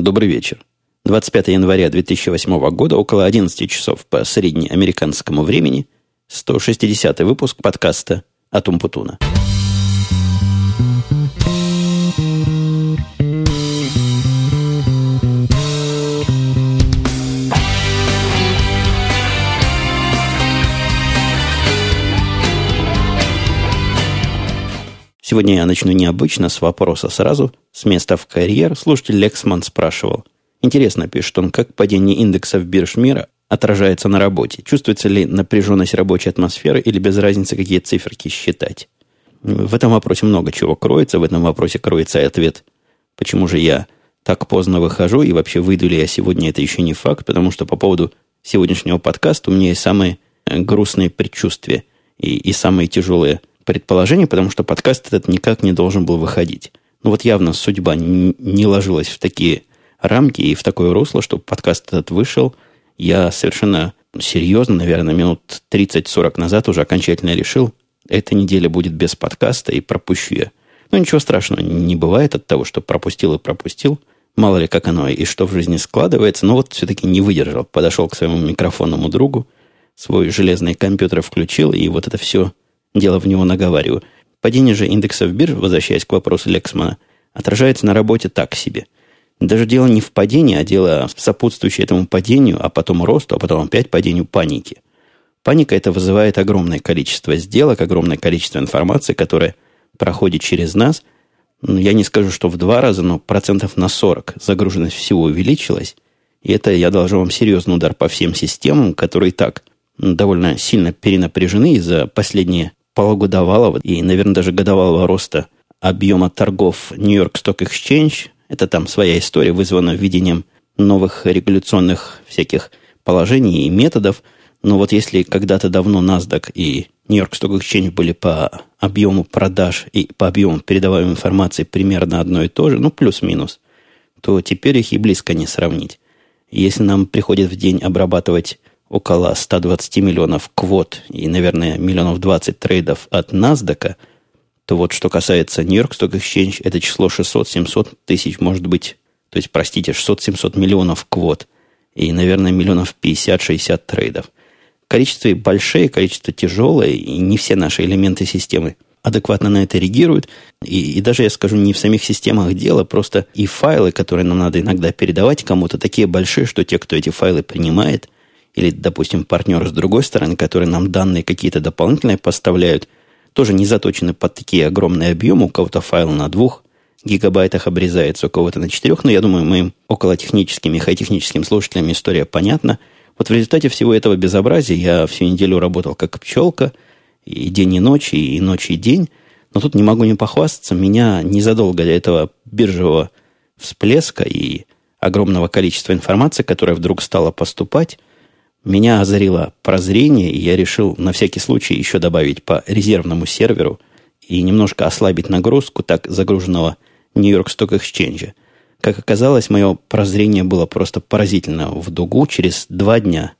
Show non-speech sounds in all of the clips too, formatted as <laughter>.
Добрый вечер. 25 января 2008 года, около 11 часов по среднеамериканскому времени, 160 выпуск подкаста «Атум Путуна». Сегодня я начну необычно, с вопроса сразу, с места в карьер. Слушатель Лексман спрашивал. Интересно, пишет он, как падение индексов бирж мира отражается на работе? Чувствуется ли напряженность рабочей атмосферы или без разницы, какие циферки считать? В этом вопросе много чего кроется. В этом вопросе кроется и ответ, почему же я так поздно выхожу, и вообще выйду ли я сегодня, это еще не факт, потому что по поводу сегодняшнего подкаста у меня есть самые грустные предчувствия и, и самые тяжелые предположение, потому что подкаст этот никак не должен был выходить. Ну вот явно судьба не ложилась в такие рамки и в такое русло, чтобы подкаст этот вышел. Я совершенно серьезно, наверное, минут 30-40 назад уже окончательно решил, эта неделя будет без подкаста и пропущу я. Ну, ничего страшного не бывает от того, что пропустил и пропустил. Мало ли, как оно и что в жизни складывается. Но вот все-таки не выдержал. Подошел к своему микрофонному другу, свой железный компьютер включил, и вот это все дело в него наговариваю. Падение же индексов бирж, возвращаясь к вопросу Лексмана, отражается на работе так себе. Даже дело не в падении, а дело сопутствующее этому падению, а потом росту, а потом опять падению паники. Паника это вызывает огромное количество сделок, огромное количество информации, которая проходит через нас. Ну, я не скажу, что в два раза, но процентов на 40 загруженность всего увеличилась. И это я должен вам серьезный удар по всем системам, которые так довольно сильно перенапряжены из-за последние полугодовалого и, наверное, даже годовалого роста объема торгов Нью-Йорк Stock Exchange. Это там своя история, вызвана введением новых регуляционных всяких положений и методов. Но вот если когда-то давно NASDAQ и Нью-Йорк Stock Exchange были по объему продаж и по объему передаваемой информации примерно одно и то же, ну, плюс-минус, то теперь их и близко не сравнить. Если нам приходит в день обрабатывать около 120 миллионов квот и, наверное, миллионов 20 трейдов от NASDAQ, то вот что касается York Stock Exchange, это число 600-700 тысяч может быть, то есть, простите, 600-700 миллионов квот и, наверное, миллионов 50-60 трейдов. Количество большое, количество тяжелое, и не все наши элементы системы адекватно на это реагируют. И, и даже, я скажу, не в самих системах дела, просто и файлы, которые нам надо иногда передавать кому-то, такие большие, что те, кто эти файлы принимает – или, допустим, партнеры с другой стороны, которые нам данные какие-то дополнительные поставляют, тоже не заточены под такие огромные объемы. У кого-то файл на двух гигабайтах обрезается, у кого-то на четырех. Но я думаю, моим околотехническим и хай-техническим слушателям история понятна. Вот в результате всего этого безобразия я всю неделю работал как пчелка, и день и ночь, и ночь и день. Но тут не могу не похвастаться, меня незадолго до этого биржевого всплеска и огромного количества информации, которая вдруг стала поступать, меня озарило прозрение, и я решил на всякий случай еще добавить по резервному серверу и немножко ослабить нагрузку так загруженного Нью-Йорк Stock Exchange. Как оказалось, мое прозрение было просто поразительно в дугу через два дня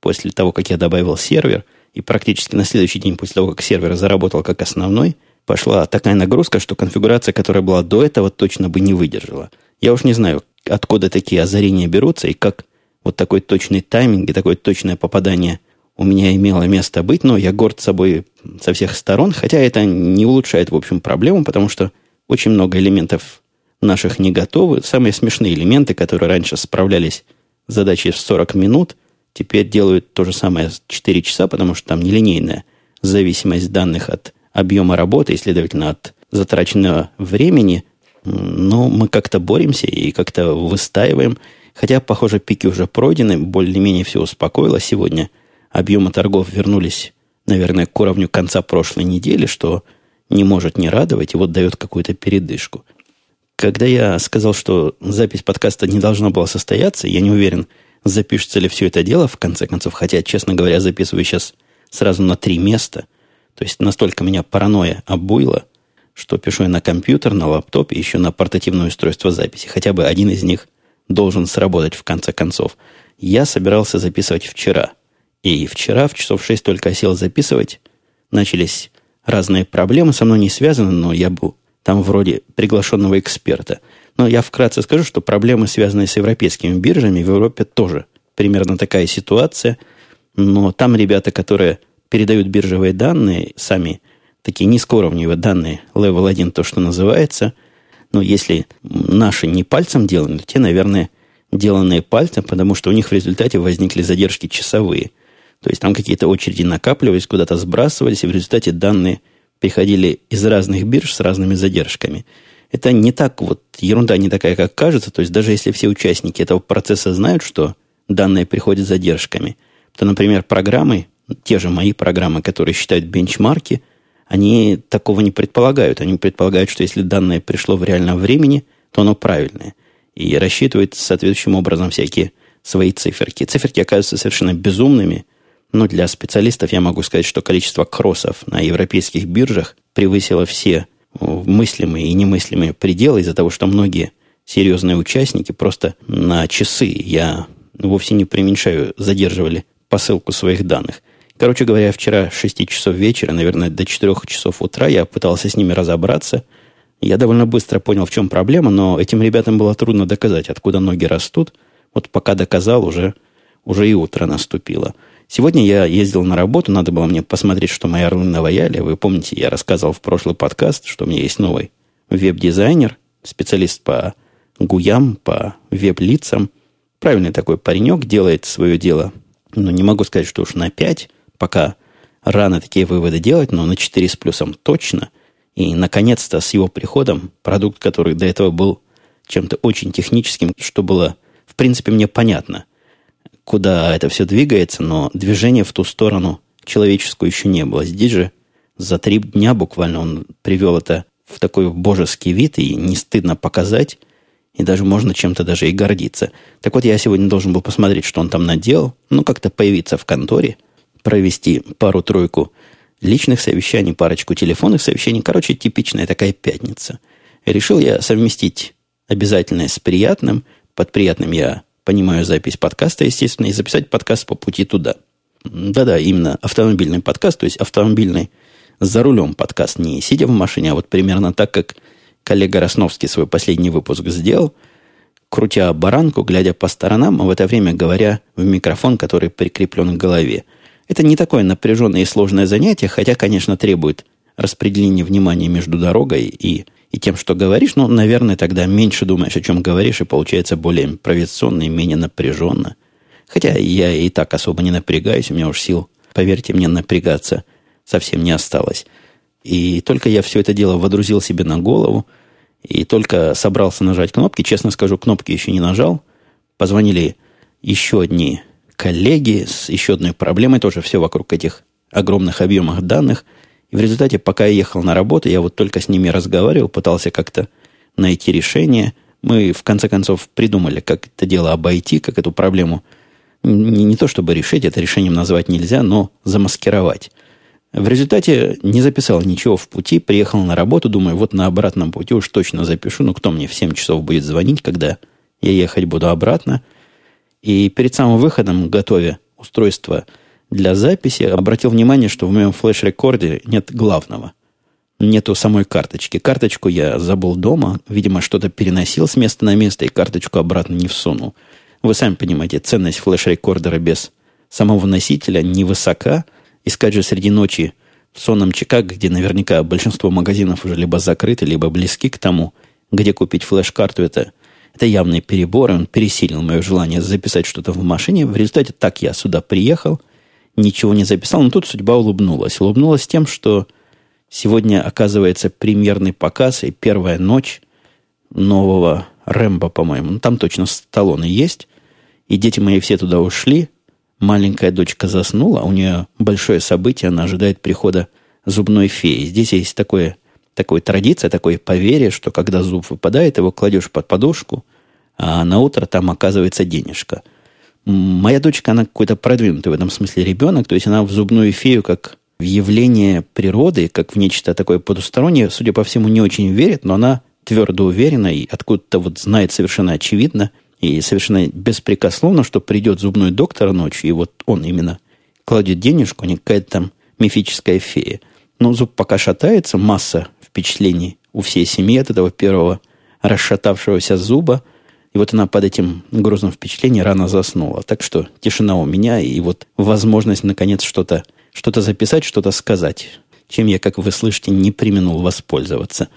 после того, как я добавил сервер, и практически на следующий день после того, как сервер заработал как основной, пошла такая нагрузка, что конфигурация, которая была до этого, точно бы не выдержала. Я уж не знаю, откуда такие озарения берутся и как вот такой точный тайминг и такое точное попадание у меня имело место быть, но я горд собой со всех сторон, хотя это не улучшает, в общем, проблему, потому что очень много элементов наших не готовы. Самые смешные элементы, которые раньше справлялись с задачей в 40 минут, теперь делают то же самое 4 часа, потому что там нелинейная зависимость данных от объема работы и, следовательно, от затраченного времени. Но мы как-то боремся и как-то выстаиваем – Хотя, похоже, пики уже пройдены, более-менее все успокоилось сегодня. Объемы торгов вернулись, наверное, к уровню конца прошлой недели, что не может не радовать и вот дает какую-то передышку. Когда я сказал, что запись подкаста не должна была состояться, я не уверен, запишется ли все это дело в конце концов, хотя, честно говоря, записываю сейчас сразу на три места. То есть настолько меня паранойя обуила, что пишу я на компьютер, на лаптоп и еще на портативное устройство записи. Хотя бы один из них должен сработать в конце концов. Я собирался записывать вчера. И вчера в часов шесть только сел записывать. Начались разные проблемы, со мной не связаны, но я был там вроде приглашенного эксперта. Но я вкратце скажу, что проблемы, связанные с европейскими биржами, в Европе тоже примерно такая ситуация. Но там ребята, которые передают биржевые данные, сами такие низкоуровневые данные, level 1, то, что называется, но если наши не пальцем деланы, те, наверное, деланные пальцем, потому что у них в результате возникли задержки часовые. То есть там какие-то очереди накапливались, куда-то сбрасывались, и в результате данные приходили из разных бирж с разными задержками. Это не так вот, ерунда не такая, как кажется. То есть даже если все участники этого процесса знают, что данные приходят задержками, то, например, программы, те же мои программы, которые считают бенчмарки, они такого не предполагают. Они предполагают, что если данное пришло в реальном времени, то оно правильное. И рассчитывают соответствующим образом всякие свои циферки. Циферки оказываются совершенно безумными, но для специалистов я могу сказать, что количество кроссов на европейских биржах превысило все мыслимые и немыслимые пределы из-за того, что многие серьезные участники просто на часы, я вовсе не преуменьшаю, задерживали посылку своих данных. Короче говоря, вчера с 6 часов вечера, наверное, до 4 часов утра я пытался с ними разобраться. Я довольно быстро понял, в чем проблема, но этим ребятам было трудно доказать, откуда ноги растут. Вот пока доказал, уже, уже и утро наступило. Сегодня я ездил на работу, надо было мне посмотреть, что мои орлы наваяли. Вы помните, я рассказывал в прошлый подкаст, что у меня есть новый веб-дизайнер, специалист по гуям, по веб-лицам. Правильный такой паренек, делает свое дело. Но не могу сказать, что уж на 5, пока рано такие выводы делать, но на 4 с плюсом точно. И, наконец-то, с его приходом продукт, который до этого был чем-то очень техническим, что было, в принципе, мне понятно, куда это все двигается, но движения в ту сторону человеческую еще не было. Здесь же за три дня буквально он привел это в такой божеский вид, и не стыдно показать, и даже можно чем-то даже и гордиться. Так вот, я сегодня должен был посмотреть, что он там наделал, ну, как-то появиться в конторе – провести пару-тройку личных совещаний, парочку телефонных совещаний. Короче, типичная такая пятница. Решил я совместить обязательное с приятным. Под приятным я понимаю запись подкаста, естественно, и записать подкаст по пути туда. Да-да, именно автомобильный подкаст, то есть автомобильный за рулем подкаст, не сидя в машине, а вот примерно так, как коллега Росновский свой последний выпуск сделал, крутя баранку, глядя по сторонам, а в это время говоря в микрофон, который прикреплен к голове – это не такое напряженное и сложное занятие, хотя, конечно, требует распределения внимания между дорогой и, и тем, что говоришь, но, наверное, тогда меньше думаешь, о чем говоришь, и получается более импровизационно и менее напряженно. Хотя я и так особо не напрягаюсь, у меня уж сил, поверьте мне, напрягаться совсем не осталось. И только я все это дело водрузил себе на голову, и только собрался нажать кнопки, честно скажу, кнопки еще не нажал, позвонили еще одни коллеги с еще одной проблемой, тоже все вокруг этих огромных объемов данных. И в результате, пока я ехал на работу, я вот только с ними разговаривал, пытался как-то найти решение. Мы, в конце концов, придумали, как это дело обойти, как эту проблему не, не то чтобы решить, это решением назвать нельзя, но замаскировать. В результате не записал ничего в пути, приехал на работу, думаю, вот на обратном пути уж точно запишу, ну кто мне в 7 часов будет звонить, когда я ехать буду обратно. И перед самым выходом, готовя устройство для записи, обратил внимание, что в моем флеш-рекорде нет главного. Нету самой карточки. Карточку я забыл дома. Видимо, что-то переносил с места на место и карточку обратно не всунул. Вы сами понимаете, ценность флеш-рекордера без самого носителя невысока. Искать же среди ночи в сонном Чикаго, где наверняка большинство магазинов уже либо закрыты, либо близки к тому, где купить флеш-карту, это это явный перебор, и он пересилил мое желание записать что-то в машине. В результате так я сюда приехал, ничего не записал, но тут судьба улыбнулась. Улыбнулась тем, что сегодня оказывается премьерный показ и первая ночь нового Рэмбо, по-моему. Ну, там точно Сталлоне есть. И дети мои все туда ушли. Маленькая дочка заснула, у нее большое событие, она ожидает прихода зубной феи. Здесь есть такое такой традиция, такое поверье, что когда зуб выпадает, его кладешь под подушку, а на утро там оказывается денежка. Моя дочка, она какой-то продвинутый в этом смысле ребенок, то есть она в зубную фею как в явление природы, как в нечто такое потустороннее, судя по всему, не очень верит, но она твердо уверена и откуда-то вот знает совершенно очевидно и совершенно беспрекословно, что придет зубной доктор ночью, и вот он именно кладет денежку, не какая-то там мифическая фея. Но зуб пока шатается, масса впечатлений у всей семьи от этого первого расшатавшегося зуба. И вот она под этим грузным впечатлением рано заснула. Так что тишина у меня, и вот возможность, наконец, что-то что записать, что-то сказать. Чем я, как вы слышите, не применул воспользоваться.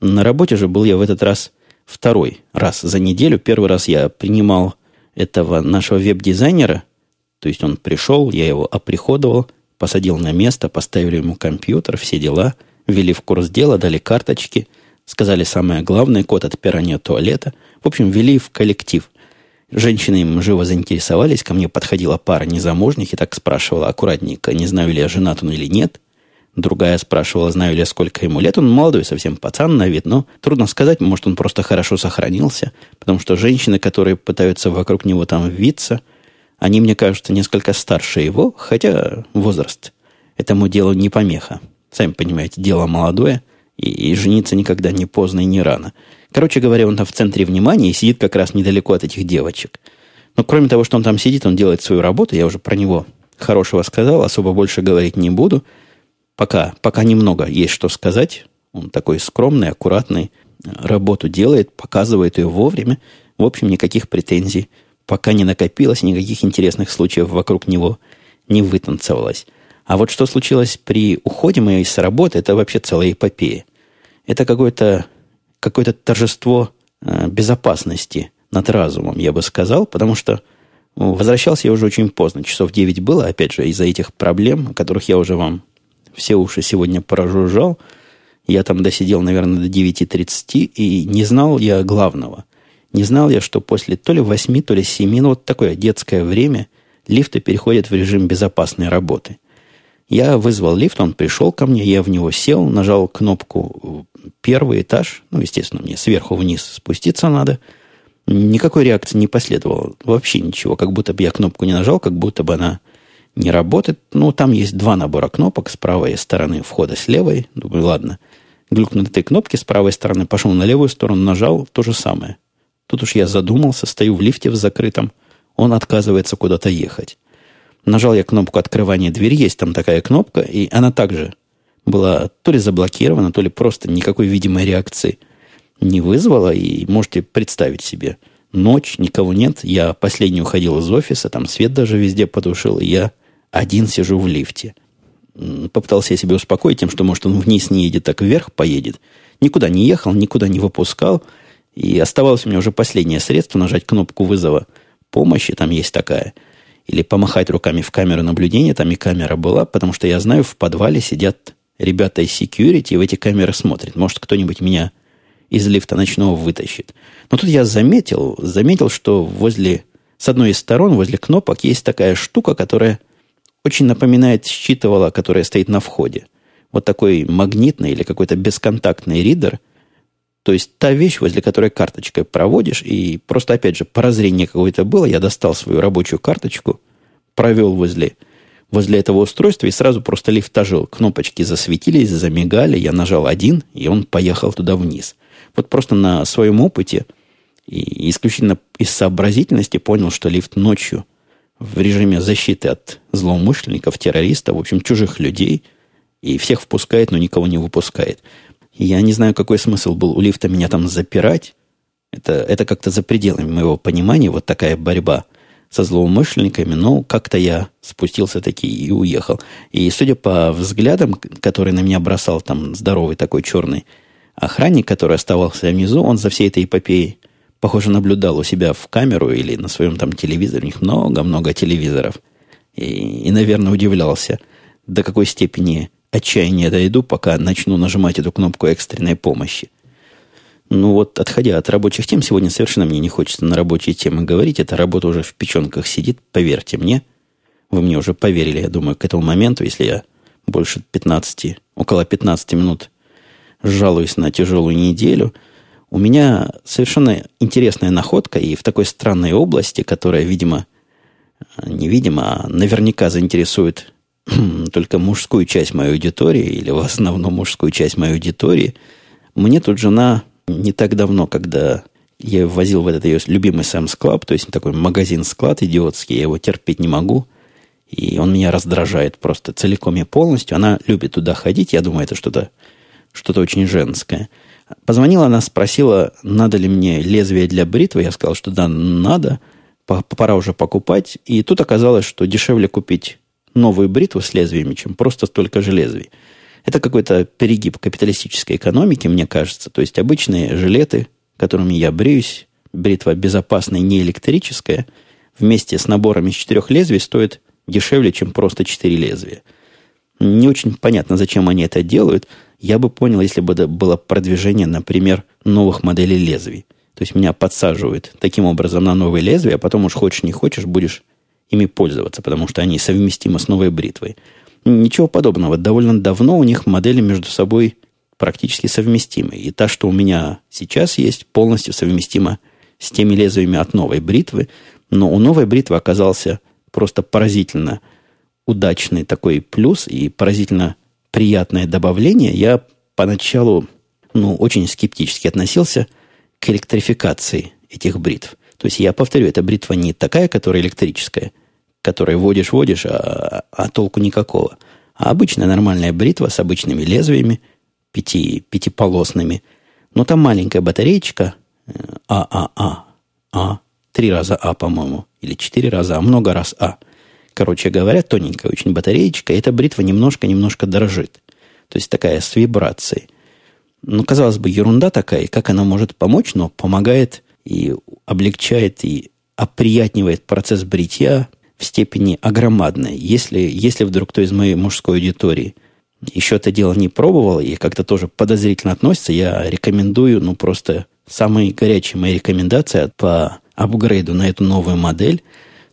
На работе же был я в этот раз второй раз за неделю. Первый раз я принимал этого нашего веб-дизайнера. То есть он пришел, я его оприходовал, посадил на место, поставили ему компьютер, все дела, ввели в курс дела, дали карточки, сказали самое главное, код отпирания туалета. В общем, ввели в коллектив. Женщины им живо заинтересовались, ко мне подходила пара незамужних и так спрашивала аккуратненько, не знаю ли я, женат он или нет. Другая спрашивала, знаю ли я, сколько ему лет. Он молодой, совсем пацан на вид, но трудно сказать, может, он просто хорошо сохранился, потому что женщины, которые пытаются вокруг него там виться, они, мне кажется, несколько старше его, хотя возраст этому делу не помеха. Сами понимаете, дело молодое, и, и жениться никогда не поздно и не рано. Короче говоря, он там в центре внимания и сидит как раз недалеко от этих девочек. Но кроме того, что он там сидит, он делает свою работу, я уже про него хорошего сказал, особо больше говорить не буду – Пока, пока немного есть что сказать. Он такой скромный, аккуратный, работу делает, показывает ее вовремя. В общем, никаких претензий пока не накопилось, никаких интересных случаев вокруг него не вытанцевалось. А вот что случилось при уходе моей с работы, это вообще целая эпопея. Это какое-то какое торжество э, безопасности над разумом, я бы сказал, потому что возвращался я уже очень поздно, часов 9 было, опять же, из-за этих проблем, о которых я уже вам все уши сегодня прожужжал. Я там досидел, наверное, до 9.30, и не знал я главного. Не знал я, что после то ли 8, то ли 7, ну вот такое детское время, лифты переходят в режим безопасной работы. Я вызвал лифт, он пришел ко мне, я в него сел, нажал кнопку первый этаж, ну, естественно, мне сверху вниз спуститься надо. Никакой реакции не последовало, вообще ничего, как будто бы я кнопку не нажал, как будто бы она не работает. Ну, там есть два набора кнопок с правой стороны входа, с левой. Думаю, ладно. Глюкнул этой кнопке с правой стороны, пошел на левую сторону, нажал то же самое. Тут уж я задумался, стою в лифте в закрытом, он отказывается куда-то ехать. Нажал я кнопку открывания двери, есть там такая кнопка, и она также была то ли заблокирована, то ли просто никакой видимой реакции не вызвала, и можете представить себе, ночь, никого нет, я последний уходил из офиса, там свет даже везде потушил, и я один сижу в лифте. Попытался я себя успокоить тем, что, может, он вниз не едет, так вверх поедет. Никуда не ехал, никуда не выпускал. И оставалось у меня уже последнее средство нажать кнопку вызова помощи, там есть такая. Или помахать руками в камеру наблюдения, там и камера была, потому что я знаю, в подвале сидят ребята из security и в эти камеры смотрят. Может, кто-нибудь меня из лифта ночного вытащит. Но тут я заметил, заметил, что возле, с одной из сторон, возле кнопок, есть такая штука, которая очень напоминает считывало, которое стоит на входе. Вот такой магнитный или какой-то бесконтактный ридер. То есть та вещь, возле которой карточкой проводишь, и просто, опять же, прозрение какое-то было, я достал свою рабочую карточку, провел возле, возле этого устройства, и сразу просто лифт ожил. Кнопочки засветились, замигали, я нажал один, и он поехал туда вниз. Вот просто на своем опыте и исключительно из сообразительности понял, что лифт ночью – в режиме защиты от злоумышленников, террористов, в общем, чужих людей, и всех впускает, но никого не выпускает. Я не знаю, какой смысл был у лифта меня там запирать. Это, это как-то за пределами моего понимания, вот такая борьба со злоумышленниками, но как-то я спустился таки и уехал. И судя по взглядам, которые на меня бросал там здоровый такой черный охранник, который оставался внизу, он за всей этой эпопеей похоже, наблюдал у себя в камеру или на своем там телевизоре. У них много-много телевизоров. И, и, наверное, удивлялся, до какой степени отчаяния дойду, пока начну нажимать эту кнопку экстренной помощи. Ну вот, отходя от рабочих тем, сегодня совершенно мне не хочется на рабочие темы говорить. Эта работа уже в печенках сидит, поверьте мне. Вы мне уже поверили, я думаю, к этому моменту, если я больше 15, около 15 минут жалуюсь на тяжелую неделю – у меня совершенно интересная находка и в такой странной области, которая, видимо, невидимо, а наверняка заинтересует <clears throat> только мужскую часть моей аудитории или в основном мужскую часть моей аудитории. Мне тут жена не так давно, когда я возил в этот ее любимый Sam's Club, то есть такой магазин-склад идиотский, я его терпеть не могу. И он меня раздражает просто целиком и полностью. Она любит туда ходить, я думаю, это что-то что очень женское. Позвонила она, спросила, надо ли мне лезвие для бритвы. Я сказал, что да, надо. Пора уже покупать. И тут оказалось, что дешевле купить новую бритву с лезвиями, чем просто столько же лезвий. Это какой-то перегиб капиталистической экономики, мне кажется. То есть обычные жилеты, которыми я бреюсь, бритва безопасная, не электрическая, вместе с набором из четырех лезвий стоит дешевле, чем просто четыре лезвия. Не очень понятно, зачем они это делают. Я бы понял, если бы это было продвижение, например, новых моделей лезвий. То есть меня подсаживают таким образом на новые лезвия, а потом уж хочешь не хочешь, будешь ими пользоваться, потому что они совместимы с новой бритвой. Ничего подобного. Довольно давно у них модели между собой практически совместимы. И та, что у меня сейчас есть, полностью совместима с теми лезвиями от новой бритвы. Но у новой бритвы оказался просто поразительно удачный такой плюс и поразительно приятное добавление. Я поначалу ну, очень скептически относился к электрификации этих бритв. То есть я повторю, эта бритва не такая, которая электрическая – которые водишь-водишь, а, а толку никакого. А обычная нормальная бритва с обычными лезвиями, пяти, пятиполосными. Но там маленькая батареечка, ААА, э, А, а, три раза А, по-моему, или четыре раза А, много раз А. Короче говоря, тоненькая очень батареечка, и эта бритва немножко-немножко дрожит. То есть такая с вибрацией. Ну, казалось бы, ерунда такая, как она может помочь, но помогает и облегчает, и оприятнивает процесс бритья, в степени огромадной. Если, если вдруг кто из моей мужской аудитории еще это дело не пробовал и как-то тоже подозрительно относится, я рекомендую, ну, просто самые горячие мои рекомендации по апгрейду на эту новую модель.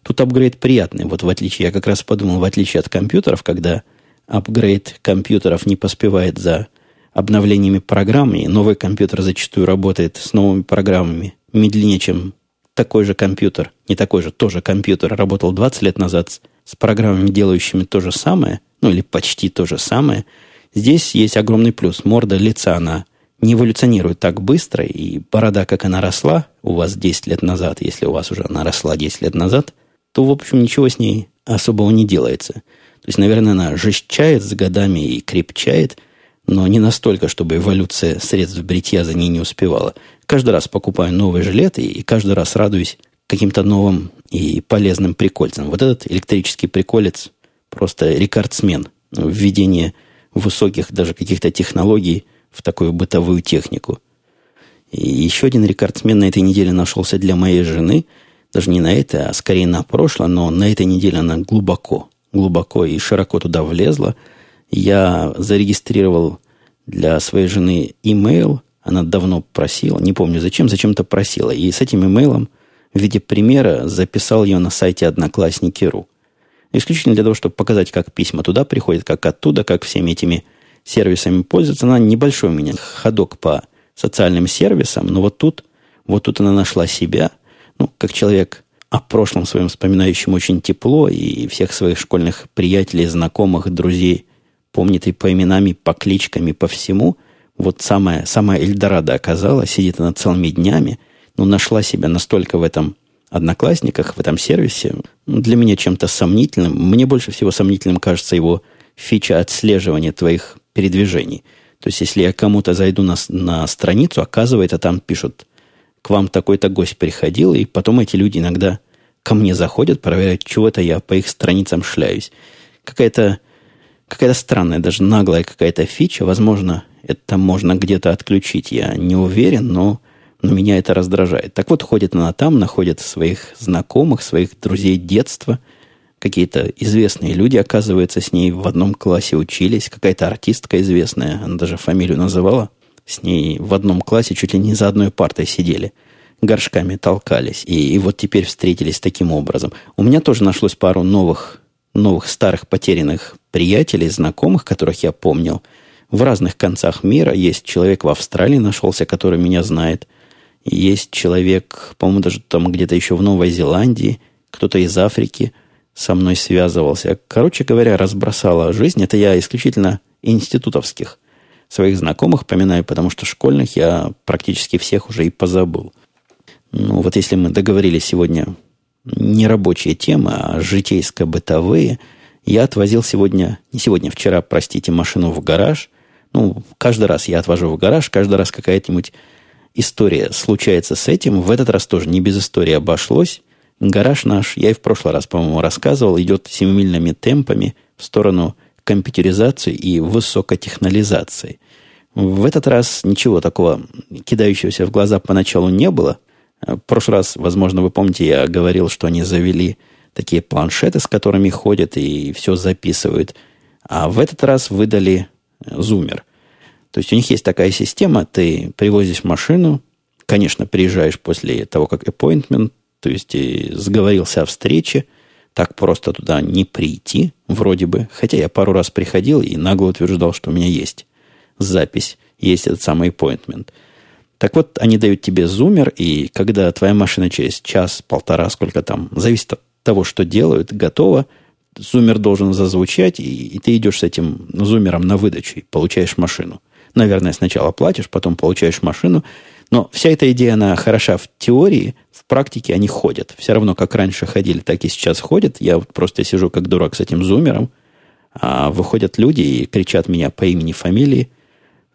Тут апгрейд приятный. Вот в отличие, я как раз подумал, в отличие от компьютеров, когда апгрейд компьютеров не поспевает за обновлениями программ, и новый компьютер зачастую работает с новыми программами медленнее, чем такой же компьютер, не такой же, тоже компьютер, работал 20 лет назад с программами, делающими то же самое, ну или почти то же самое, здесь есть огромный плюс. Морда лица, она не эволюционирует так быстро, и борода, как она росла у вас 10 лет назад, если у вас уже она росла 10 лет назад, то, в общем, ничего с ней особого не делается. То есть, наверное, она жестчает с годами и крепчает – но не настолько, чтобы эволюция средств бритья за ней не успевала. Каждый раз покупаю новые жилеты и каждый раз радуюсь каким-то новым и полезным прикольцам. Вот этот электрический приколец просто рекордсмен в введении высоких даже каких-то технологий в такую бытовую технику. И еще один рекордсмен на этой неделе нашелся для моей жены. Даже не на это, а скорее на прошлое, но на этой неделе она глубоко, глубоко и широко туда влезла – я зарегистрировал для своей жены имейл. Она давно просила, не помню зачем, зачем-то просила. И с этим имейлом в виде примера записал ее на сайте Одноклассники.ру. Исключительно для того, чтобы показать, как письма туда приходят, как оттуда, как всеми этими сервисами пользоваться. Она небольшой у меня ходок по социальным сервисам, но вот тут, вот тут она нашла себя, ну, как человек о прошлом своем вспоминающем очень тепло и всех своих школьных приятелей, знакомых, друзей помнит и по именам, и по кличкам, и по всему. Вот самая, самая Эльдорадо оказалась, сидит она целыми днями, но нашла себя настолько в этом одноклассниках, в этом сервисе, ну, для меня чем-то сомнительным. Мне больше всего сомнительным кажется его фича отслеживания твоих передвижений. То есть, если я кому-то зайду на, на страницу, оказывается, там пишут, к вам такой-то гость приходил, и потом эти люди иногда ко мне заходят, проверяют, чего-то я по их страницам шляюсь. Какая-то какая-то странная, даже наглая какая-то фича. Возможно, это можно где-то отключить, я не уверен, но, но меня это раздражает. Так вот, ходит она там, находит своих знакомых, своих друзей детства. Какие-то известные люди, оказывается, с ней в одном классе учились. Какая-то артистка известная, она даже фамилию называла. С ней в одном классе чуть ли не за одной партой сидели горшками толкались. И, и вот теперь встретились таким образом. У меня тоже нашлось пару новых новых старых потерянных приятелей, знакомых, которых я помнил. В разных концах мира есть человек в Австралии нашелся, который меня знает. Есть человек, по-моему, даже там где-то еще в Новой Зеландии, кто-то из Африки со мной связывался. Короче говоря, разбросала жизнь. Это я исключительно институтовских своих знакомых поминаю, потому что школьных я практически всех уже и позабыл. Ну, вот если мы договорились сегодня не рабочие темы, а житейско-бытовые. Я отвозил сегодня, не сегодня, вчера, простите, машину в гараж, Ну, каждый раз я отвожу в гараж, каждый раз какая-нибудь история случается с этим. В этот раз тоже не без истории обошлось. Гараж наш, я и в прошлый раз, по-моему, рассказывал, идет семимильными темпами в сторону компьютеризации и высокотехнолизации. В этот раз ничего такого кидающегося в глаза поначалу не было. В прошлый раз, возможно, вы помните, я говорил, что они завели такие планшеты, с которыми ходят и все записывают. А в этот раз выдали зумер. То есть у них есть такая система, ты привозишь машину, конечно, приезжаешь после того, как appointment, то есть сговорился о встрече, так просто туда не прийти, вроде бы. Хотя я пару раз приходил и нагло утверждал, что у меня есть запись, есть этот самый appointment. Так вот, они дают тебе зумер, и когда твоя машина через час, полтора, сколько там, зависит от того, что делают, готова, зумер должен зазвучать, и, и ты идешь с этим зумером на выдачу и получаешь машину. Наверное, сначала платишь, потом получаешь машину. Но вся эта идея, она хороша в теории, в практике они ходят. Все равно, как раньше ходили, так и сейчас ходят. Я вот просто сижу как дурак с этим зумером, а выходят люди и кричат меня по имени, фамилии.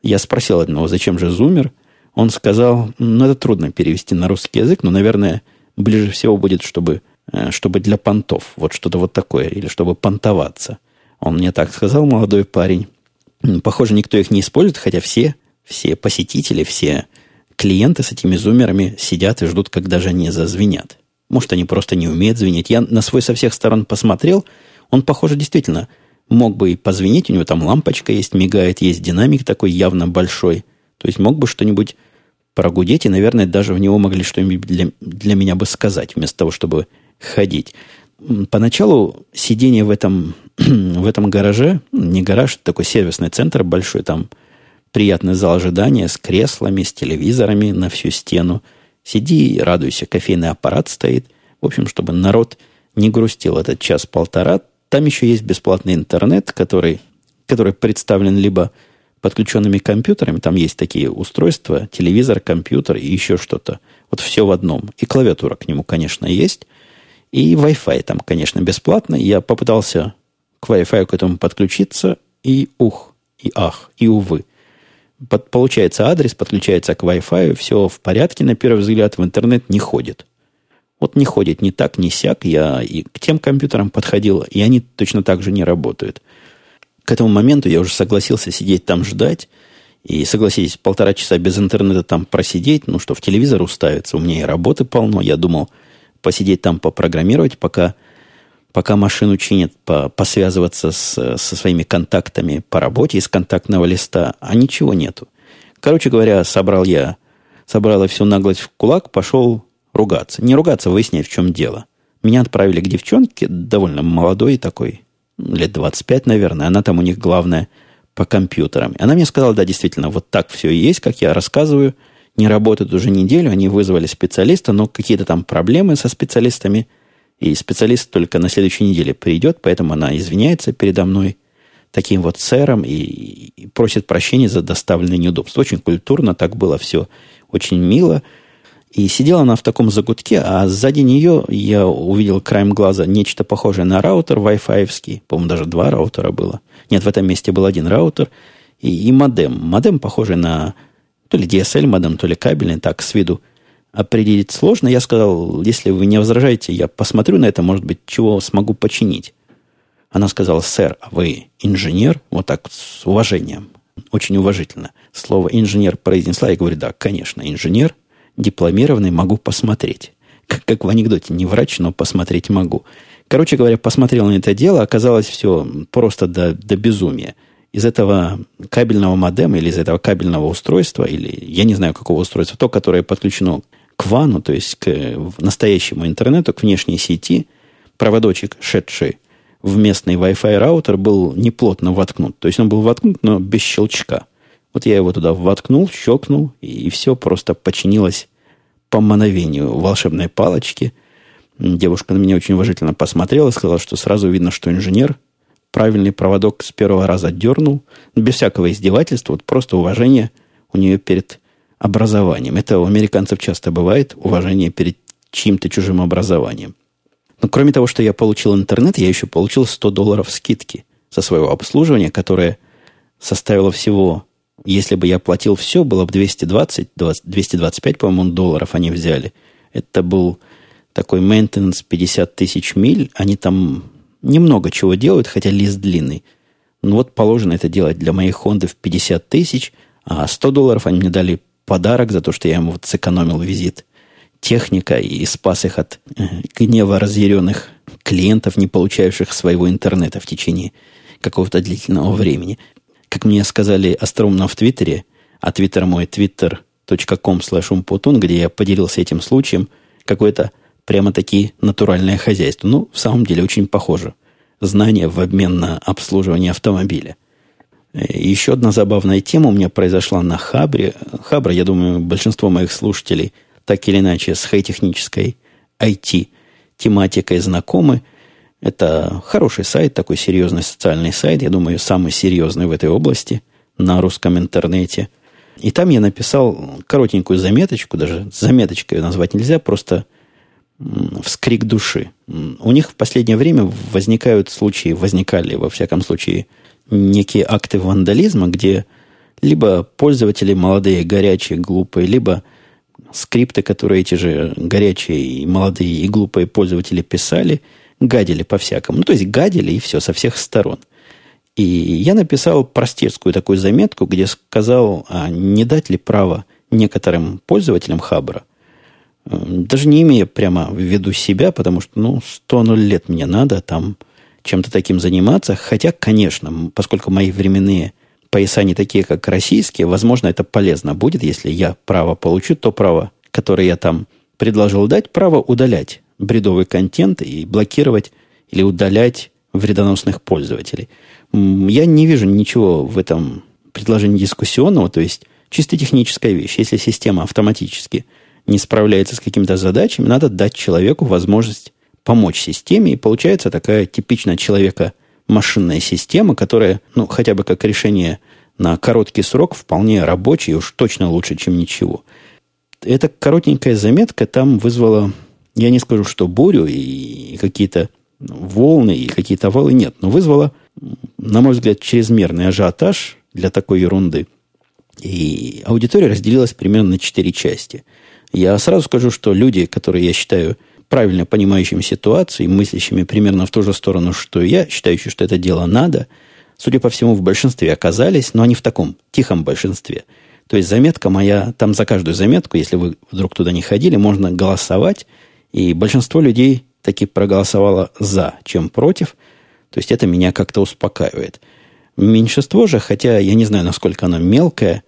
Я спросил одного, зачем же зумер? Он сказал, ну, это трудно перевести на русский язык, но, наверное, ближе всего будет, чтобы Э, чтобы для понтов, вот что-то вот такое, или чтобы понтоваться. Он мне так сказал, молодой парень. Похоже, никто их не использует, хотя все, все посетители, все клиенты с этими зумерами сидят и ждут, когда же они зазвенят. Может, они просто не умеют звенеть. Я на свой со всех сторон посмотрел. Он, похоже, действительно мог бы и позвенеть. У него там лампочка есть, мигает, есть динамик такой явно большой. То есть мог бы что-нибудь прогудеть, и, наверное, даже в него могли что-нибудь для, для меня бы сказать, вместо того, чтобы ходить. Поначалу сидение в этом, <clears throat> в этом гараже, не гараж, такой сервисный центр большой, там приятный зал ожидания с креслами, с телевизорами на всю стену. Сиди и радуйся, кофейный аппарат стоит. В общем, чтобы народ не грустил этот час-полтора. Там еще есть бесплатный интернет, который, который представлен либо подключенными компьютерами, там есть такие устройства, телевизор, компьютер и еще что-то. Вот все в одном. И клавиатура к нему, конечно, есть – и Wi-Fi там, конечно, бесплатно. Я попытался к Wi-Fi к этому подключиться, и ух, и ах, и увы. Под, получается адрес, подключается к Wi-Fi, все в порядке, на первый взгляд, в интернет не ходит. Вот не ходит ни так, ни сяк. Я и к тем компьютерам подходил, и они точно так же не работают. К этому моменту я уже согласился сидеть там ждать. И согласитесь, полтора часа без интернета там просидеть, ну что, в телевизор уставиться. У меня и работы полно. Я думал, посидеть там, попрограммировать, пока, пока машину чинят, по, посвязываться с, со своими контактами по работе из контактного листа, а ничего нету. Короче говоря, собрал я, собрал я всю наглость в кулак, пошел ругаться. Не ругаться, выяснять, в чем дело. Меня отправили к девчонке, довольно молодой такой, лет 25, наверное. Она там у них главная по компьютерам. Она мне сказала, да, действительно, вот так все и есть, как я рассказываю – не работают уже неделю, они вызвали специалиста, но какие-то там проблемы со специалистами, и специалист только на следующей неделе придет, поэтому она извиняется передо мной таким вот сэром и, и просит прощения за доставленные неудобства. Очень культурно, так было все очень мило. И сидела она в таком загутке, а сзади нее я увидел краем глаза нечто похожее на раутер Wi-Fi. По-моему, даже два раутера было. Нет, в этом месте был один раутер и, и модем. Модем похожий на то ли DSL модем, то ли кабельный, так, с виду определить сложно. Я сказал, если вы не возражаете, я посмотрю на это, может быть, чего смогу починить. Она сказала, сэр, а вы инженер? Вот так, с уважением. Очень уважительно. Слово инженер произнесла и говорю, да, конечно, инженер, дипломированный, могу посмотреть. Как, как в анекдоте, не врач, но посмотреть могу. Короче говоря, посмотрел на это дело, оказалось все просто до, до безумия из этого кабельного модема или из этого кабельного устройства, или я не знаю какого устройства, то, которое подключено к вану, то есть к настоящему интернету, к внешней сети, проводочек, шедший в местный Wi-Fi раутер, был неплотно воткнут. То есть он был воткнут, но без щелчка. Вот я его туда воткнул, щелкнул, и все просто починилось по мановению волшебной палочки. Девушка на меня очень уважительно посмотрела, сказала, что сразу видно, что инженер – правильный проводок с первого раза дернул, без всякого издевательства, вот просто уважение у нее перед образованием. Это у американцев часто бывает, уважение перед чьим-то чужим образованием. Но кроме того, что я получил интернет, я еще получил 100 долларов скидки со своего обслуживания, которое составило всего Если бы я платил все, было бы 220, 20, 225, по-моему, долларов они взяли. Это был такой maintenance 50 тысяч миль. Они там немного чего делают, хотя лист длинный. Ну вот положено это делать для моей Хонды в 50 тысяч, а 100 долларов они мне дали подарок за то, что я ему вот сэкономил визит техника и спас их от э, гнева разъяренных клиентов, не получающих своего интернета в течение какого-то длительного времени. Как мне сказали остроумно в Твиттере, а Твиттер мой twitter.com slash где я поделился этим случаем, какое-то прямо-таки натуральное хозяйство. Ну, в самом деле, очень похоже. Знание в обмен на обслуживание автомобиля. Еще одна забавная тема у меня произошла на Хабре. Хабра, я думаю, большинство моих слушателей так или иначе с хай-технической IT-тематикой знакомы – это хороший сайт, такой серьезный социальный сайт, я думаю, самый серьезный в этой области на русском интернете. И там я написал коротенькую заметочку, даже заметочкой ее назвать нельзя, просто вскрик души. У них в последнее время возникают случаи, возникали, во всяком случае, некие акты вандализма, где либо пользователи молодые, горячие, глупые, либо скрипты, которые эти же горячие, молодые и глупые пользователи писали – гадили по-всякому. Ну, то есть гадили и все, со всех сторон. И я написал простецкую такую заметку, где сказал, а не дать ли право некоторым пользователям Хабра, даже не имея прямо в виду себя, потому что, ну, 100 лет мне надо там чем-то таким заниматься. Хотя, конечно, поскольку мои временные пояса не такие, как российские, возможно, это полезно будет, если я право получу, то право, которое я там предложил дать, право удалять бредовый контент и блокировать или удалять вредоносных пользователей. Я не вижу ничего в этом предложении дискуссионного, то есть чисто техническая вещь. Если система автоматически не справляется с какими-то задачами, надо дать человеку возможность помочь системе, и получается такая типичная человека машинная система, которая, ну, хотя бы как решение на короткий срок вполне рабочая и уж точно лучше, чем ничего. Эта коротенькая заметка там вызвала я не скажу, что бурю и какие-то волны и какие-то валы нет, но вызвало, на мой взгляд, чрезмерный ажиотаж для такой ерунды. И аудитория разделилась примерно на четыре части. Я сразу скажу, что люди, которые я считаю правильно понимающими ситуацию и мыслящими примерно в ту же сторону, что я, считающие, что это дело надо, судя по всему, в большинстве оказались, но они в таком тихом большинстве. То есть заметка моя, там за каждую заметку, если вы вдруг туда не ходили, можно голосовать и большинство людей таки проголосовало за, чем против. То есть это меня как-то успокаивает. Меньшинство же, хотя я не знаю, насколько оно мелкое,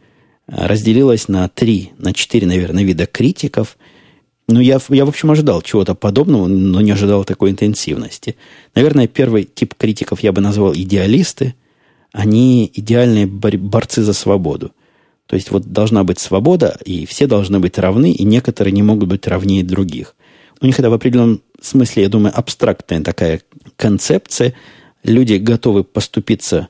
разделилось на три, на четыре, наверное, вида критиков. Ну, я, я, в общем, ожидал чего-то подобного, но не ожидал такой интенсивности. Наверное, первый тип критиков я бы назвал идеалисты. Они идеальные борцы за свободу. То есть вот должна быть свобода, и все должны быть равны, и некоторые не могут быть равнее других у них это в определенном смысле, я думаю, абстрактная такая концепция. Люди готовы поступиться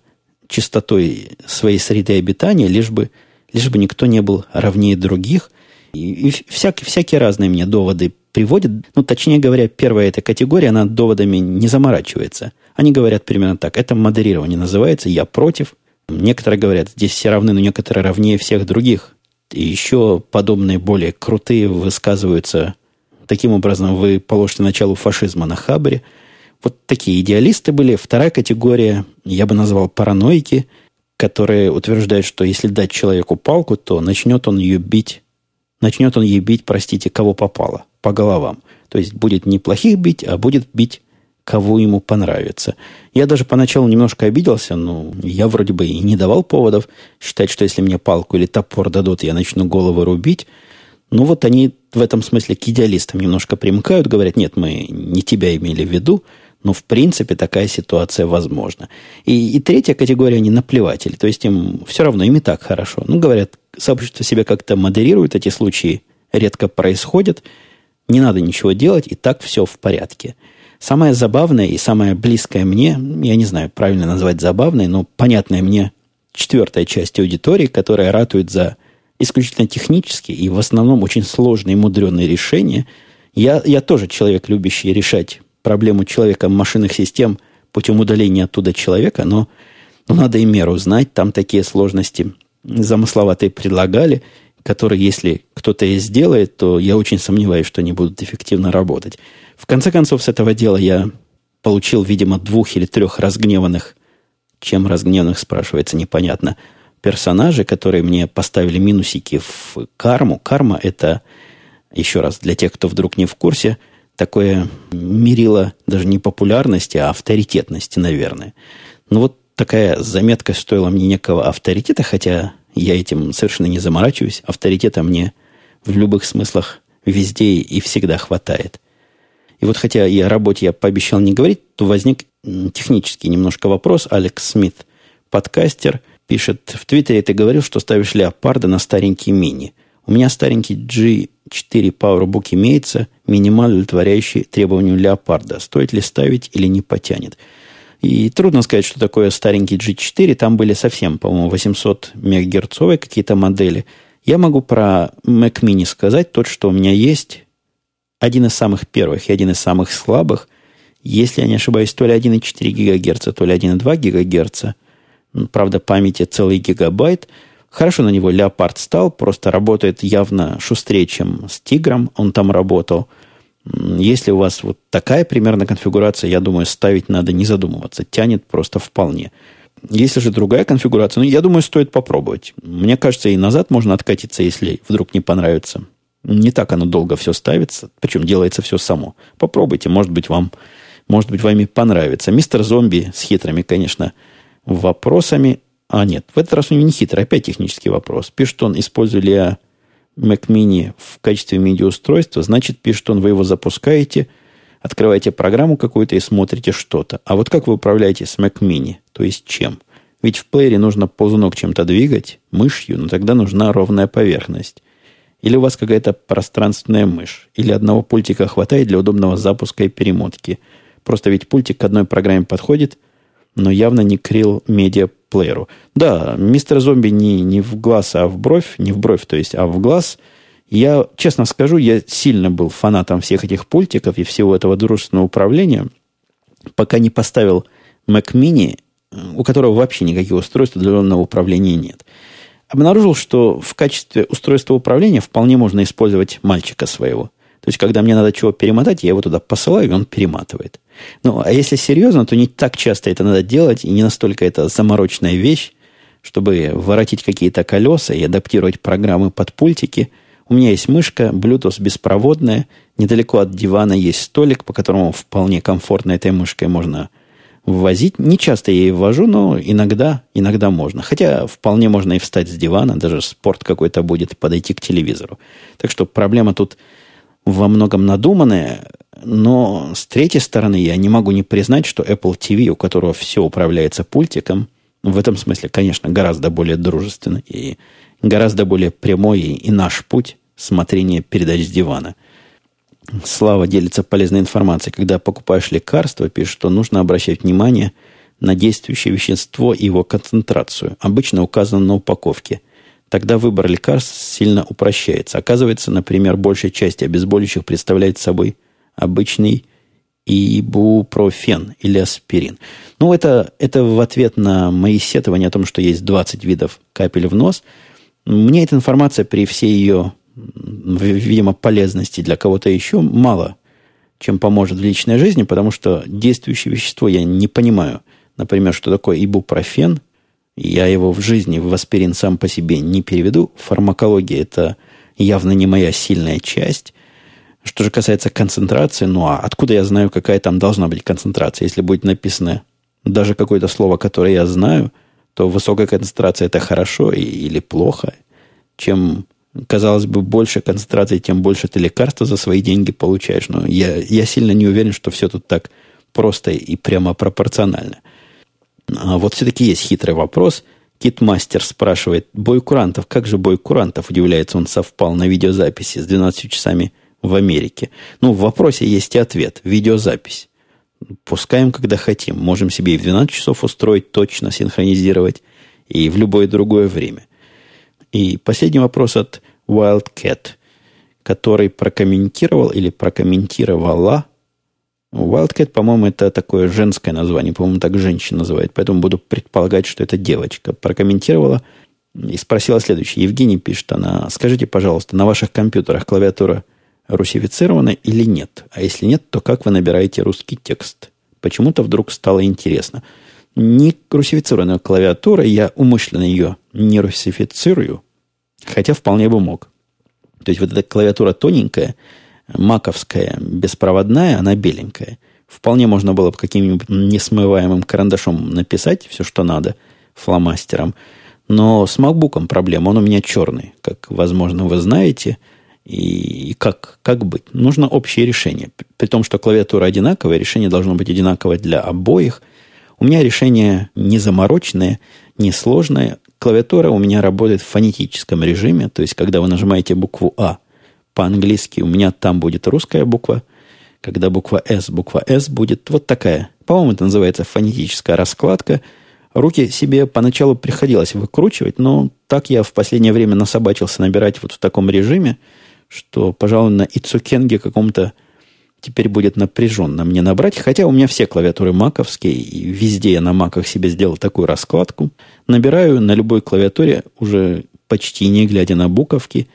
чистотой своей среды обитания, лишь бы, лишь бы никто не был равнее других. И, и всякие, всякие разные мне доводы приводят. Ну, точнее говоря, первая эта категория, она доводами не заморачивается. Они говорят примерно так. Это модерирование называется. Я против. Некоторые говорят, здесь все равны, но некоторые равнее всех других. И еще подобные более крутые высказываются Таким образом, вы положите началу фашизма на Хабре. Вот такие идеалисты были. Вторая категория, я бы назвал параноики, которые утверждают, что если дать человеку палку, то начнет он ее бить, начнет он ее бить, простите, кого попало, по головам. То есть будет не плохих бить, а будет бить кого ему понравится. Я даже поначалу немножко обиделся, но я вроде бы и не давал поводов считать, что если мне палку или топор дадут, я начну головы рубить. Ну вот они в этом смысле к идеалистам немножко примыкают, говорят, нет, мы не тебя имели в виду, но в принципе такая ситуация возможна. И, и третья категория, они наплеватели, то есть им все равно, им и так хорошо. Ну, говорят, сообщество себя как-то модерирует, эти случаи редко происходят, не надо ничего делать, и так все в порядке. Самое забавное и самое близкое мне, я не знаю, правильно назвать забавной, но понятное мне четвертая часть аудитории, которая ратует за исключительно технические и в основном очень сложные и мудреные решения. Я, я тоже человек, любящий решать проблему человека машинных систем путем удаления оттуда человека, но, но надо и меру знать. Там такие сложности замысловатые предлагали, которые, если кто-то и сделает, то я очень сомневаюсь, что они будут эффективно работать. В конце концов, с этого дела я получил, видимо, двух или трех разгневанных, чем разгневанных, спрашивается, непонятно, персонажей, которые мне поставили минусики в карму. Карма – это, еще раз, для тех, кто вдруг не в курсе, такое мерило даже не популярности, а авторитетности, наверное. Ну вот такая заметка стоила мне некого авторитета, хотя я этим совершенно не заморачиваюсь. Авторитета мне в любых смыслах везде и всегда хватает. И вот хотя и о работе я пообещал не говорить, то возник технический немножко вопрос. Алекс Смит, подкастер, пишет, в Твиттере ты говорил, что ставишь леопарда на старенький мини. У меня старенький G4 PowerBook имеется, минимально удовлетворяющий требованию леопарда. Стоит ли ставить или не потянет? И трудно сказать, что такое старенький G4. Там были совсем, по-моему, 800 мегагерцовые какие-то модели. Я могу про Mac Mini сказать, тот, что у меня есть, один из самых первых и один из самых слабых. Если я не ошибаюсь, то ли 1,4 ГГц, то ли 1,2 ГГц. Правда, памяти целый гигабайт. Хорошо на него Леопард стал, просто работает явно шустрее, чем с Тигром он там работал – если у вас вот такая примерно конфигурация, я думаю, ставить надо не задумываться. Тянет просто вполне. Если же другая конфигурация, ну, я думаю, стоит попробовать. Мне кажется, и назад можно откатиться, если вдруг не понравится. Не так оно долго все ставится, причем делается все само. Попробуйте, может быть, вам, может быть, вами понравится. Мистер Зомби с хитрыми, конечно, вопросами. А нет, в этот раз у него не хитрый, опять технический вопрос. Пишет он, использую ли я Mac Mini в качестве медиаустройства, значит, пишет он, вы его запускаете, открываете программу какую-то и смотрите что-то. А вот как вы управляете с Mac Mini? То есть чем? Ведь в плеере нужно ползунок чем-то двигать, мышью, но тогда нужна ровная поверхность. Или у вас какая-то пространственная мышь. Или одного пультика хватает для удобного запуска и перемотки. Просто ведь пультик к одной программе подходит, но явно не крил медиа плееру. Да, мистер Зомби не, не в глаз, а в бровь, не в бровь, то есть, а в глаз. Я, честно скажу, я сильно был фанатом всех этих пультиков и всего этого дружественного управления, пока не поставил Mac Mini, у которого вообще никаких устройств удаленного управления нет. Обнаружил, что в качестве устройства управления вполне можно использовать мальчика своего – то есть, когда мне надо чего перемотать, я его туда посылаю, и он перематывает. Ну, а если серьезно, то не так часто это надо делать, и не настолько это заморочная вещь, чтобы воротить какие-то колеса и адаптировать программы под пультики. У меня есть мышка, Bluetooth беспроводная, недалеко от дивана есть столик, по которому вполне комфортно этой мышкой можно ввозить. Не часто я ее ввожу, но иногда, иногда можно. Хотя вполне можно и встать с дивана, даже спорт какой-то будет, подойти к телевизору. Так что проблема тут во многом надуманное, но с третьей стороны я не могу не признать, что Apple TV, у которого все управляется пультиком, в этом смысле, конечно, гораздо более дружественный и гораздо более прямой и наш путь смотрения передач с дивана. Слава делится полезной информацией. Когда покупаешь лекарство, пишет, что нужно обращать внимание на действующее вещество и его концентрацию. Обычно указано на упаковке – тогда выбор лекарств сильно упрощается. Оказывается, например, большая часть обезболивающих представляет собой обычный ибупрофен или аспирин. Ну, это, это в ответ на мои сетования о том, что есть 20 видов капель в нос. Мне эта информация при всей ее, видимо, полезности для кого-то еще мало чем поможет в личной жизни, потому что действующее вещество я не понимаю. Например, что такое ибупрофен, я его в жизни в аспирин сам по себе не переведу. Фармакология – это явно не моя сильная часть. Что же касается концентрации, ну а откуда я знаю, какая там должна быть концентрация? Если будет написано даже какое-то слово, которое я знаю, то высокая концентрация – это хорошо или плохо. Чем, казалось бы, больше концентрации, тем больше ты лекарства за свои деньги получаешь. Но я, я сильно не уверен, что все тут так просто и прямо пропорционально. А вот все-таки есть хитрый вопрос. Китмастер спрашивает, бой курантов, как же бой курантов, удивляется, он совпал на видеозаписи с 12 часами в Америке. Ну, в вопросе есть и ответ. Видеозапись. Пускаем, когда хотим. Можем себе и в 12 часов устроить, точно синхронизировать, и в любое другое время. И последний вопрос от Wildcat, который прокомментировал или прокомментировала Wildcat, по-моему, это такое женское название. По-моему, так женщина называет. Поэтому буду предполагать, что это девочка. Прокомментировала И спросила следующее. Евгений пишет, она, скажите, пожалуйста, на ваших компьютерах клавиатура русифицирована или нет? А если нет, то как вы набираете русский текст? Почему-то вдруг стало интересно. Не русифицированная клавиатура, я умышленно ее не русифицирую, хотя вполне бы мог. То есть вот эта клавиатура тоненькая, маковская, беспроводная, она беленькая. Вполне можно было бы каким-нибудь несмываемым карандашом написать все, что надо, фломастером. Но с макбуком проблема, он у меня черный, как, возможно, вы знаете. И как, как быть? Нужно общее решение. При том, что клавиатура одинаковая, решение должно быть одинаковое для обоих. У меня решение не замороченное, не сложное. Клавиатура у меня работает в фонетическом режиме, то есть, когда вы нажимаете букву А по-английски, у меня там будет русская буква, когда буква С, буква С будет вот такая. По-моему, это называется фонетическая раскладка. Руки себе поначалу приходилось выкручивать, но так я в последнее время насобачился набирать вот в таком режиме, что, пожалуй, на Ицукенге каком-то теперь будет напряженно мне набрать. Хотя у меня все клавиатуры маковские, и везде я на маках себе сделал такую раскладку. Набираю на любой клавиатуре, уже почти не глядя на буковки,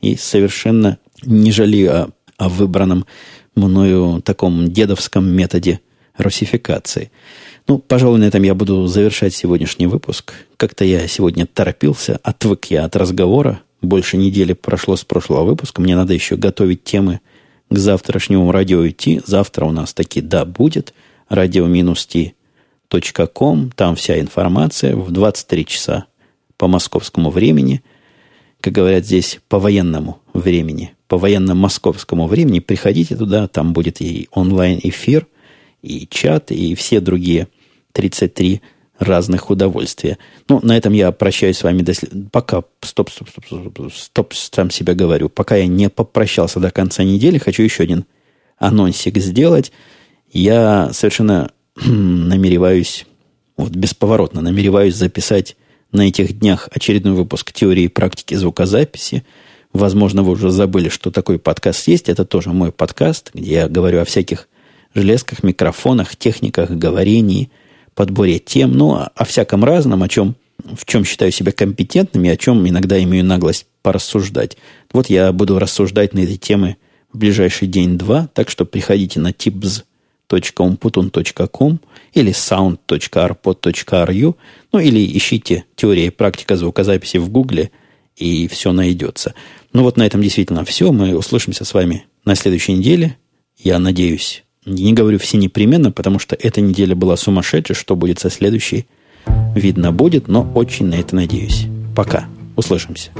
и совершенно не жалею о, о выбранном мною таком дедовском методе русификации. Ну, пожалуй, на этом я буду завершать сегодняшний выпуск. Как-то я сегодня торопился, отвык я от разговора. Больше недели прошло с прошлого выпуска. Мне надо еще готовить темы к завтрашнему радио идти. Завтра у нас таки да будет. радио-ти.ком. Там вся информация в 23 часа по московскому времени. Как говорят здесь, по военному времени. По военно-московскому времени. Приходите туда, там будет и онлайн-эфир, и чат, и все другие 33 разных удовольствия. Ну, на этом я прощаюсь с вами до Пока, стоп, стоп, стоп, стоп, стоп, сам себя говорю. Пока я не попрощался до конца недели, хочу еще один анонсик сделать. Я совершенно <clears throat> намереваюсь, вот бесповоротно намереваюсь записать на этих днях очередной выпуск теории и практики звукозаписи. Возможно, вы уже забыли, что такой подкаст есть. Это тоже мой подкаст, где я говорю о всяких железках, микрофонах, техниках говорений – подборе тем, ну, о всяком разном, о чем, в чем считаю себя компетентным и о чем иногда имею наглость порассуждать. Вот я буду рассуждать на эти темы в ближайший день-два, так что приходите на tips.umputun.com или sound.arpod.ru, ну или ищите теория и практика звукозаписи в гугле, и все найдется. Ну вот на этом действительно все. Мы услышимся с вами на следующей неделе. Я надеюсь, не говорю все непременно, потому что эта неделя была сумасшедшей. Что будет со следующей, видно будет, но очень на это надеюсь. Пока. Услышимся.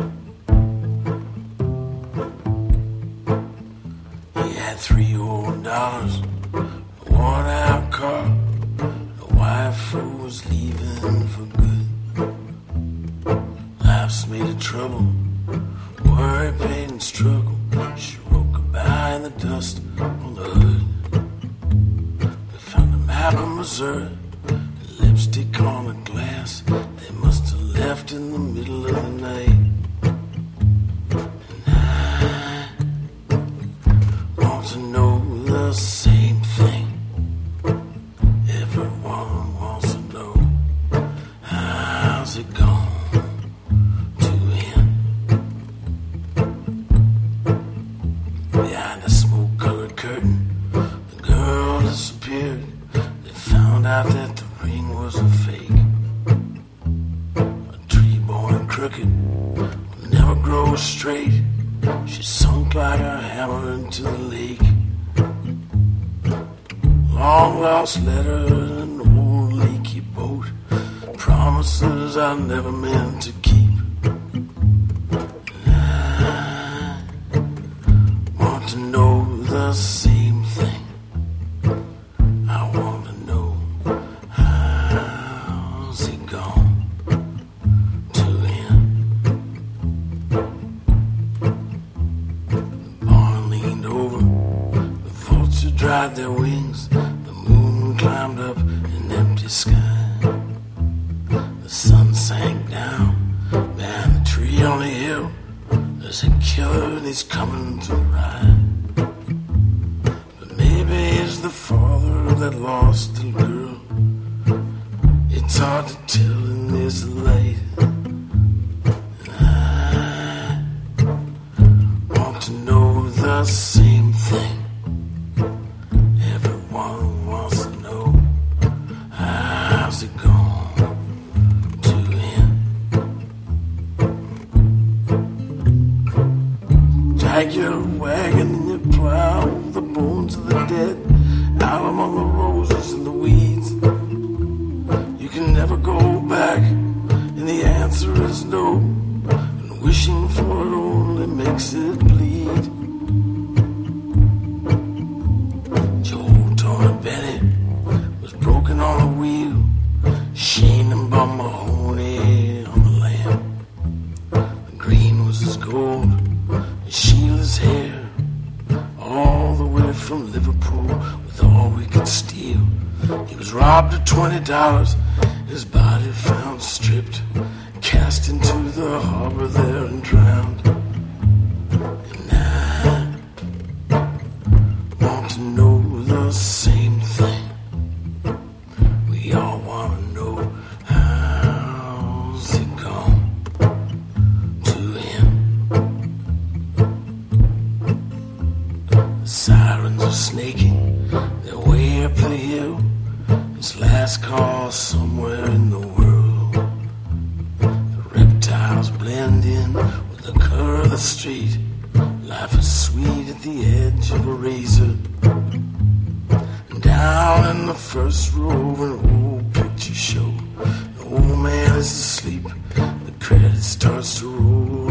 worry, pain, and struggle. She wrote goodbye in the dust on the hood. Apple Missouri, lipstick on a glass. They must have left in the middle of the night. And I want to know the same out that the ring was a fake. A tree born crooked will never grow straight. She sunk like a hammer into the lake. Long lost letters and old leaky boat. Promises I never meant passenger wagon your plow, the bones of the dead out among the roses and the weeds. You can never go back, and the answer is no. And wishing for it only makes it. life is sweet at the edge of a razor. Down in the first row of an old picture show, the old man is asleep. The credit starts to roll.